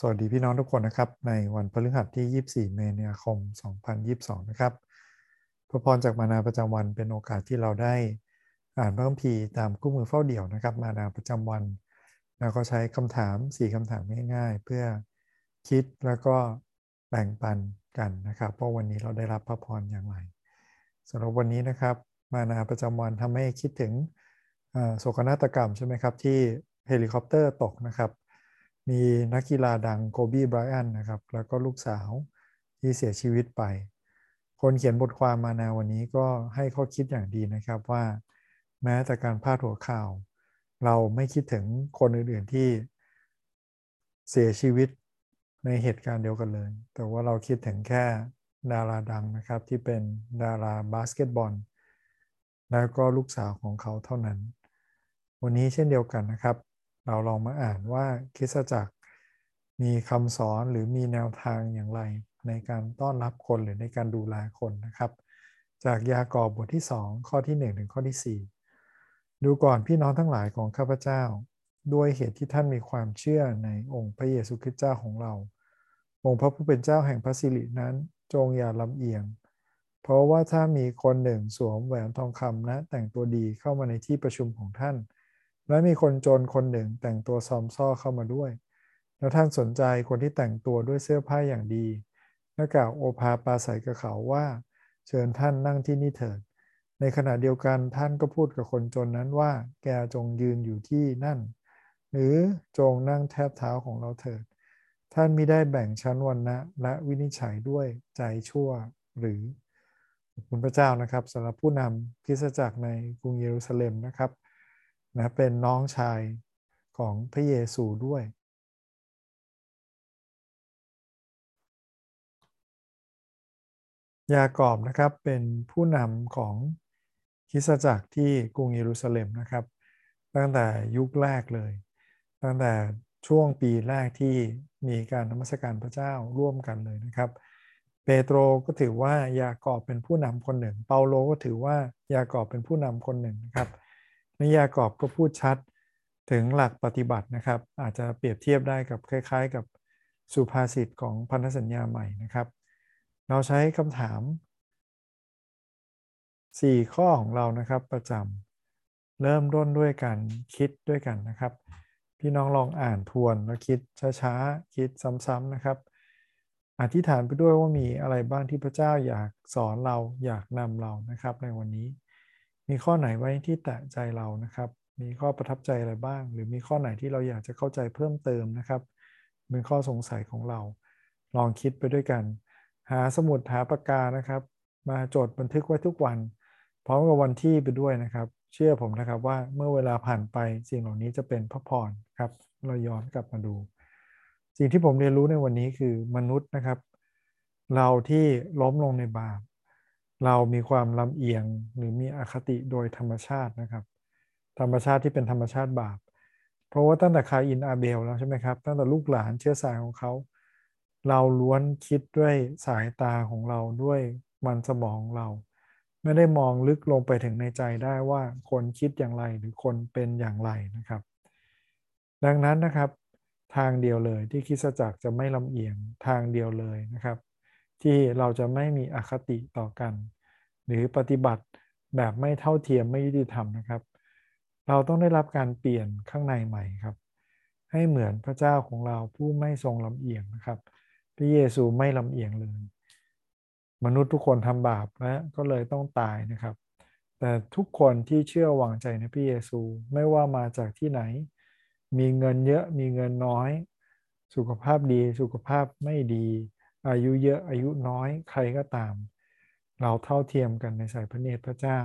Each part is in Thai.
สวัสดีพี่น้องทุกคนนะครับ ในวันพฤหัสที่ 24 เมษายน2022 นะครับพระพรจากมานาประจำวันเป็นโอกาสที่เราได้อ่านพระคัมภีร์ตามคู่มือเฝ้าเดี่ยวนะครับ มานาประจำวัน แล้วก็ใช้คำถาม 4คำถามง่ายๆ เพื่อคิดแล้วก็แบ่งปันกันนะครับเพราะวันนี้เราได้รับพระพรอย่างไรสำหรับวันนี้นะครับมานาประจำวันทำให้คิดถึงโศกนาฏกรรมใช่ไหมครับที่เฮลิคอปเตอร์ตกนะครับ มีนักกีฬาดังโคบีไบรอันนะครับ แล้วก็ลูกสาวที่เสียชีวิตไป คนเขียนบทความมานาวันนี้ก็ให้ข้อคิดอย่างดีนะครับว่า แม้แต่การพาดหัวข่าว เราไม่คิดถึงคนอื่นๆที่เสียชีวิตในเหตุการณ์เดียวกันเลย แต่ว่าเราคิดถึงแค่ดาราดังนะครับ ที่เป็นดาราบาสเกตบอลแล้วก็ลูกสาวของเขาเท่านั้น วันนี้เช่นเดียวกันนะครับ เราลองมาอ่านว่าคริสตจักรมีคำสอนหรือมีแนวทางอย่างไร ในการต้อนรับคนหรือในการดูแลคนนะครับ จากยากอบบทที่ 2 ข้อที่ 1 ถึงข้อที่ 4 ดูก่อนพี่น้องทั้งหลายของข้าพเจ้า ด้วยเหตุที่ท่านมีความเชื่อในองค์พระเยซูคริสต์เจ้าของเรา องค์พระผู้เป็นเจ้าแห่งพระสิรินั้น จงอย่าลำเอียง เพราะว่าถ้ามีคนหนึ่งสวมแหวนทองคำนะแต่งตัวดีเข้ามาในที่ประชุมของท่าน และมีคนจนคนหนึ่งแต่งตัวซอมซ่อเข้ามาด้วย แล้วท่านสนใจคนที่แต่งตัวด้วยเสื้อผ้าอย่างดีและกล่าวโอภาปาใสกับเขาว่า เชิญท่านนั่งที่นี่เถิด ในขณะเดียวกันท่านก็พูดกับคนจนนั้นว่า แกจงยืนอยู่ที่นั่น หรือจงนั่งแทบเท้าของเราเถิด ท่านมิได้แบ่งชั้นวันนะและวินิจฉัยด้วยใจชั่วหรือคุณพระเจ้านะครับสำหรับผู้นำคริสตจักรในกรุงเยรูซาเล็มนะครับ นะเป็นน้องชายของพระเยซูด้วย ยากอบนะครับเป็นผู้นำของคริสตจักรที่กรุงเยรูซาเล็มนะครับ ตั้งแต่ยุคแรกเลย ตั้งแต่ช่วงปีแรกที่มีการนมัสการพระเจ้าร่วมกันเลยนะครับ เปโตรก็ถือว่ายากอบเป็นผู้นำคนหนึ่ง เปาโลก็ถือว่ายากอบเป็นผู้นำคนหนึ่งนะครับ นยากรอบก็พูดชัดถึงหลักปฏิบัตินะครับ อาจจะเปรียบเทียบได้กับคล้าย ๆ กับสุภาษิตของพันธสัญญาใหม่นะครับ เราใช้คำถาม 4 ข้อของเรานะครับประจำเริ่มต้นด้วยการคิดด้วยกันนะครับ พี่น้องลองอ่านทวนแล้วคิดช้าๆคิดซ้ำๆนะครับ อธิษฐานไปด้วยว่ามีอะไรบ้างที่พระเจ้าอยากสอนเราอยากนำเรานะครับในวันนี้ มีข้อไหนไว้ที่แตะใจเรานะครับ มีข้อประทับใจอะไรบ้าง หรือมีข้อไหนที่เราอยากจะเข้าใจเพิ่มเติมนะครับเป็นข้อสงสัยของเรา ลองคิดไปด้วยกัน หาสมุดหาปากกานะครับ มาจดบันทึกไว้ทุกวัน พร้อมกับวันที่ไปด้วยนะครับ เชื่อผมนะครับว่าเมื่อเวลาผ่านไปสิ่งเหล่านี้จะเป็นพระพรครับ เราย้อนกลับมาดู สิ่งที่ผมเรียนรู้ในวันนี้คือมนุษย์นะครับ เราที่ล้มลงในบาป เรามีความลำเอียงหรือมีอคติโดยธรรมชาตินะครับ ธรรมชาติที่เป็นธรรมชาติบาป เพราะว่าตั้งแต่คาอินอาเบลแล้วใช่ไหมครับตั้งแต่ลูกหลานเชื้อสายของเขา เราล้วนคิดด้วยสายตาของเราด้วยมันสมองเรา ไม่ได้มองลึกลงไปถึงในใจได้ว่าคนคิดอย่างไรหรือคนเป็นอย่างไรนะครับ ดังนั้นนะครับ ทางเดียวเลยที่คิดจักรจะไม่ลำเอียงทางเดียวเลยนะครับ ที่เราจะไม่มีอคติต่อกัน หรือปฏิบัติแบบไม่เท่าเทียมไม่ยุติธรรมนะครับ เราต้องได้รับการเปลี่ยนข้างในใหม่ครับ ให้เหมือนพระเจ้าของเราผู้ไม่ทรงลำเอียงนะครับพระเยซูไม่ลำเอียงเลย มนุษย์ทุกคนทำบาปและก็เลยต้องตายนะครับ แต่ทุกคนที่เชื่อวางใจในพระเยซูไม่ว่ามาจากที่ไหน มีเงินเยอะมีเงินน้อย สุขภาพดีสุขภาพไม่ดี อายุเยอะอายุน้อยใครก็ตาม เราเท่าเทียมกันในสายพระเนตรพระเจ้า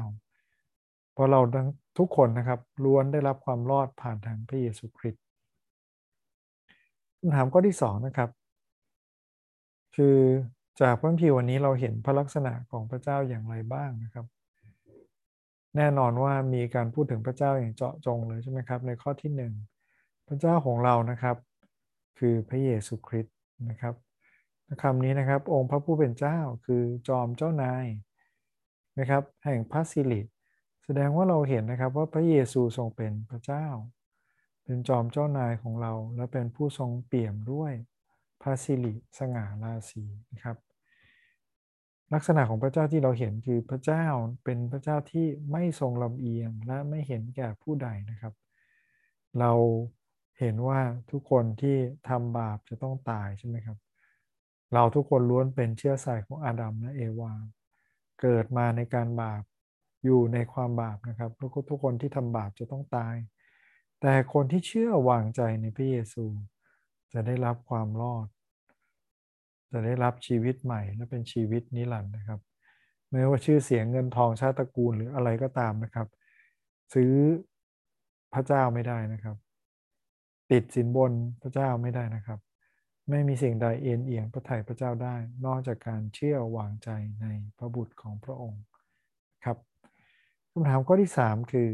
เพราะเราทั้งทุกคนนะครับล้วนได้รับความรอดผ่านทางพระเยซูคริสต์คำถามข้อที่สองนะครับ คือจากพระพีวันนี้เราเห็นพระลักษณะของพระเจ้าอย่างไรบ้างนะครับ แน่นอนว่ามีการพูดถึงพระเจ้าอย่างเจาะจงเลยใช่ไหมครับ ในข้อที่หนึ่งพระเจ้าของเรานะครับ คือพระเยซูคริสต์นะครับ คำนี้นะครับ องค์พระผู้เป็นเจ้าคือจอมเจ้านายนะครับแห่งพระสิริแสดงว่าเราเห็นนะครับว่าพระเยซูทรงเป็นพระเจ้า เป็นจอมเจ้านายของเรา และเป็นผู้ทรงเปี่ยมด้วยพระสิริสง่าราศีนะครับ ลักษณะของพระเจ้าที่เราเห็นคือพระเจ้าเป็นพระเจ้าที่ไม่ทรงลำเอียงและไม่เห็นแก่ผู้ใดนะครับ เราเห็นว่าทุกคนที่ทำบาปจะต้องตายใช่ไหมครับ เราทุกคนล้วนเป็นเชื้อสายของอาดัมและเอวา เกิดมาในการบาปอยู่ในความบาปนะครับแล้วก็ทุกคนที่ทำบาปจะต้องตาย แต่คนที่เชื่อวางใจในพระเยซู จะได้รับความรอด จะได้รับชีวิตใหม่และเป็นชีวิตนิรันดร์นะครับไม่ว่าชื่อเสียงเงินทองชาติตระกูลหรืออะไรก็ตามนะครับ ซื้อพระเจ้าไม่ได้นะครับ ติดสินบนพระเจ้าไม่ได้นะครับ ไม่มีสิ่งใดเอ็นเอียงพระทัยพระเจ้าได้ นอกจากการเชื่อวางใจในพระบุตรของพระองค์ครับคำถามข้อที่ 3 คือ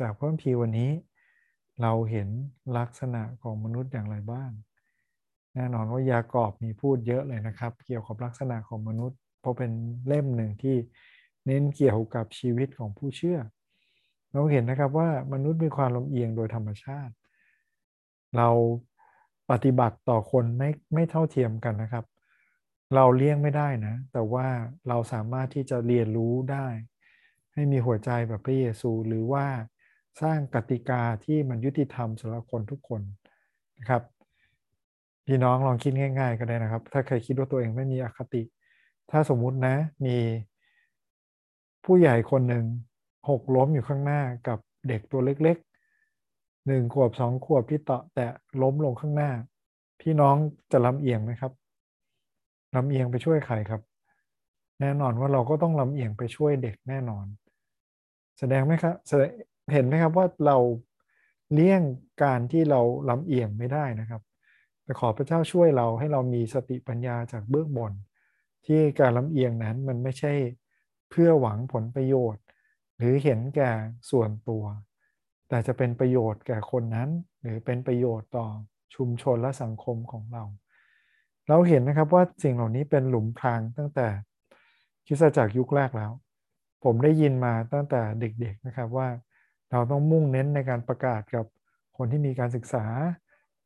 จากพระคัมภีร์วันนี้ เราเห็นลักษณะของมนุษย์อย่างไรบ้าง แน่นอนว่ายากอบมีพูดเยอะเลยนะครับ เกี่ยวกับลักษณะของมนุษย์ เพราะเป็นเล่มหนึ่งที่เน้นเกี่ยวกับชีวิตของผู้เชื่อ เราเห็นนะครับว่ามนุษย์มีความลำเอียงโดยธรรมชาติ เรา ปฏิบัติต่อคนไม่ไม่เท่าเทียมกันนะครับ เราเลี่ยงไม่ได้นะ แต่ว่าเราสามารถที่จะเรียนรู้ได้ ให้มีหัวใจแบบพระเยซูหรือว่าสร้างกติกาที่มันยุติธรรมสำหรับคนทุกคนนะครับพี่น้องลองคิดง่าย ๆ ก็ได้นะครับ ถ้าใครคิดว่าตัวเองไม่มีอคติ ถ้าสมมุตินะ มีผู้ใหญ่คนหนึ่งหกล้มอยู่ข้างหน้ากับเด็กตัวเล็ก หนึ่งขวบสองขวบที่เตาะแต่ล้มลงข้างหน้า พี่น้องจะลำเอียงไหมครับลำเอียงไปช่วยใครครับ แน่นอนว่าเราก็ต้องลำเอียงไปช่วยเด็กแน่นอน แสดงไหมครับเห็นไหมครับว่าเราเลี่ยงการที่เราลำเอียงไม่ได้นะครับแต่ขอพระเจ้าช่วยเราให้เรามีสติปัญญาจากเบื้องบน ที่การลำเอียงนั้นมันไม่ใช่เพื่อหวังผลประโยชน์ หรือเห็นแก่ส่วนตัว แต่จะเป็นประโยชน์แก่คนนั้น หรือเป็นประโยชน์ต่อชุมชนและสังคมของเรา เราเห็นนะครับว่าสิ่งเหล่านี้เป็นหลุมพรางตั้งแต่คิดจากยุคแรกแล้ว ผมได้ยินมาตั้งแต่เด็กๆนะครับว่า เราต้องมุ่งเน้นในการประกาศกับคนที่มีการศึกษา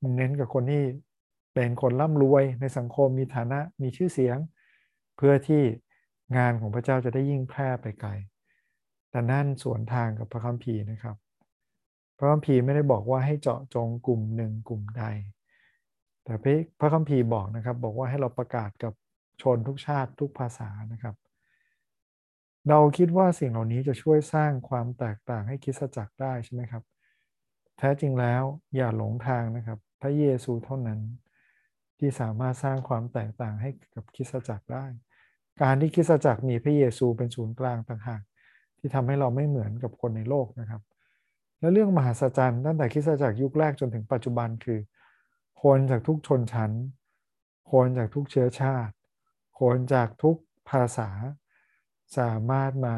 มุ่งเน้นกับคนที่เป็นคนร่ำรวยในสังคมมีฐานะมีชื่อเสียง เพื่อที่งานของพระเจ้าจะได้ยิ่งแพร่ไปไกล แต่นั่นสวนทางกับพระคัมภีร์นะครับ พระคัมภีร์ไม่ได้บอกว่าให้เจาะจงกลุ่มหนึ่งกลุ่มใด แต่พระคัมภีร์บอกนะครับ บอกว่าให้เราประกาศกับชนทุกชาติทุกภาษานะครับ เราคิดว่าสิ่งเหล่านี้จะช่วยสร้างความแตกต่างให้คิดจักรได้ใช่ไหมครับ แท้จริงแล้วอย่าหลงทางนะครับ พระเยซูเท่านั้นที่สามารถสร้างความแตกต่างให้กับคิดจักรได้ การที่คิดจักรมีพระเยซูเป็นศูนย์กลางต่างหากที่ทำให้เราไม่เหมือนกับคนในโลกนะครับ และเรื่องมหัศจรรย์ตั้งแต่คิดจักรยุคแรกจนถึงปัจจุบันคือ คนจากทุกชนชั้น คนจากทุกเชื้อชาติ คนจากทุกภาษา สามารถมา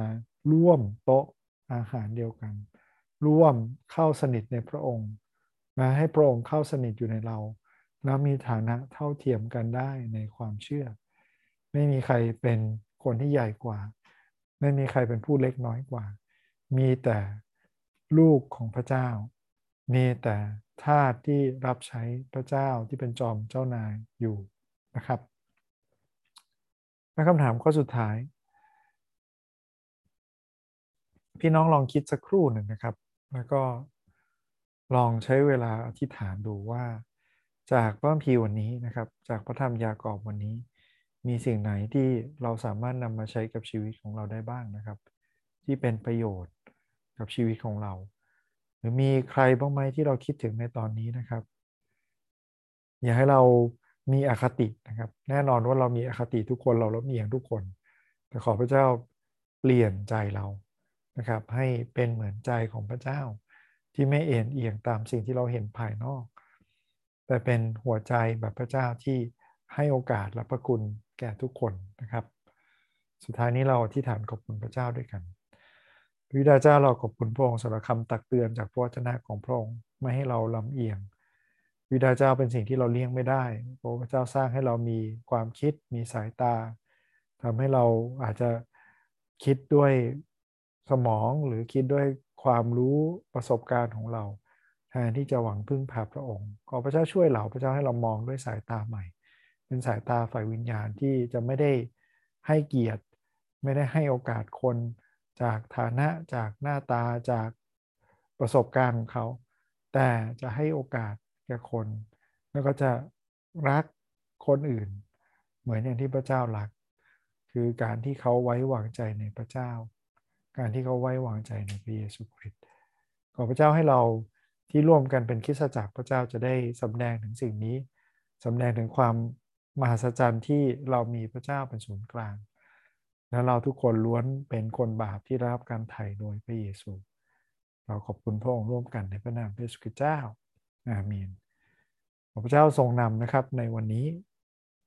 ร่วมโต๊ะอาหารเดียวกัน ร่วมเข้าสนิทในพระองค์ มาให้พระองค์เข้าสนิทอยู่ในเรา แล้วมีฐานะเท่าเทียมกันได้ในความเชื่อ ไม่มีใครเป็นคนที่ใหญ่กว่า ไม่มีใครเป็นผู้เล็กน้อยกว่า มีแต่ ลูกของพระเจ้า มีแต่ทาสที่รับใช้พระเจ้าที่เป็นจอมเจ้านายอยู่นะครับและคำถามข้อสุดท้าย พี่น้องลองคิดสักครู่หนึ่งนะครับ แล้วก็ลองใช้เวลาอธิษฐานดูว่า จากพระคัมภีร์วันนี้นะครับ จากพระธรรมยากอบวันนี้ มีสิ่งไหนที่เราสามารถนำมาใช้กับชีวิตของเราได้บ้างนะครับ ที่เป็นประโยชน์ กับชีวิตของเรา หรือมีใครบ้างไหมที่เราคิดถึงในตอนนี้นะครับ อย่าให้เรามีอคตินะครับ แน่นอนว่าเรามีอคติทุกคนเราลบเอียงทุกคน แต่ขอพระเจ้าเปลี่ยนใจเรานะครับ ให้เป็นเหมือนใจของพระเจ้า ที่ไม่เอ็นเอียงตามสิ่งที่เราเห็นภายนอก แต่เป็นหัวใจแบบพระเจ้าที่ให้โอกาสและพระคุณแก่ทุกคนนะครับ สุดท้ายนี้เราที่ฐานขอบคุณพระเจ้าด้วยกัน วิดาเจ้าเราขอบคุณพระองค์สำหรับคำตักเตือนจากพระวจนะของพระองค์ไม่ให้เราลำเอียง วิดาเจ้าเป็นสิ่งที่เราเลี่ยงไม่ได้พระเจ้าสร้างให้เรามีความคิดมีสายตาทำให้เราอาจจะคิดด้วยสมองหรือคิดด้วยความรู้ประสบการณ์ของเราแทนที่จะหวังพึ่งพาพระองค์ ขอพระเจ้าช่วยเราพระเจ้าให้เรามองด้วยสายตาใหม่ เป็นสายตาฝ่ายวิญญาณที่จะไม่ได้ให้เกียรติ ไม่ได้ให้โอกาสคน จากฐานะจากหน้าตาจากประสบการณ์ของเขา แต่จะให้โอกาสแก่คน แล้วก็จะรักคนอื่น เหมือนอย่างที่พระเจ้ารัก คือการที่เขาไว้วางใจในพระเจ้า การที่เขาไว้วางใจในพระเยซูคริสต์ขอพระเจ้าให้เราที่ร่วมกันเป็นคริสตจักรพระเจ้าจะได้สำแดงถึงสิ่งนี้สำแดงถึงความมหัศจรรย์ที่เรามีพระเจ้าเป็นศูนย์กลาง และเราทุกคนล้วนเป็นคนบาปที่รับการไถ่โดยพระเยซู เราขอบคุณพระองค์ร่วมกันในพระนามพระเยซูคริสต์เจ้า อาเมนขอพระเจ้าทรงนำนะครับในวันนี้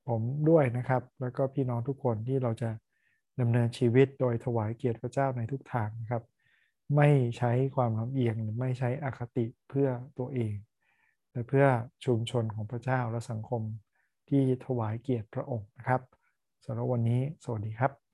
ผมด้วยนะครับ แล้วก็พี่น้องทุกคนที่เราจะดำเนินชีวิตโดยถวายเกียรติพระเจ้าในทุกทางนะครับ ไม่ใช้ความลำเอียงหรือไม่ใช้อคติเพื่อตัวเอง แต่เพื่อชุมชนของพระเจ้าและสังคมที่ถวายเกียรติพระองค์นะครับสำหรับวันนี้สวัสดีครับ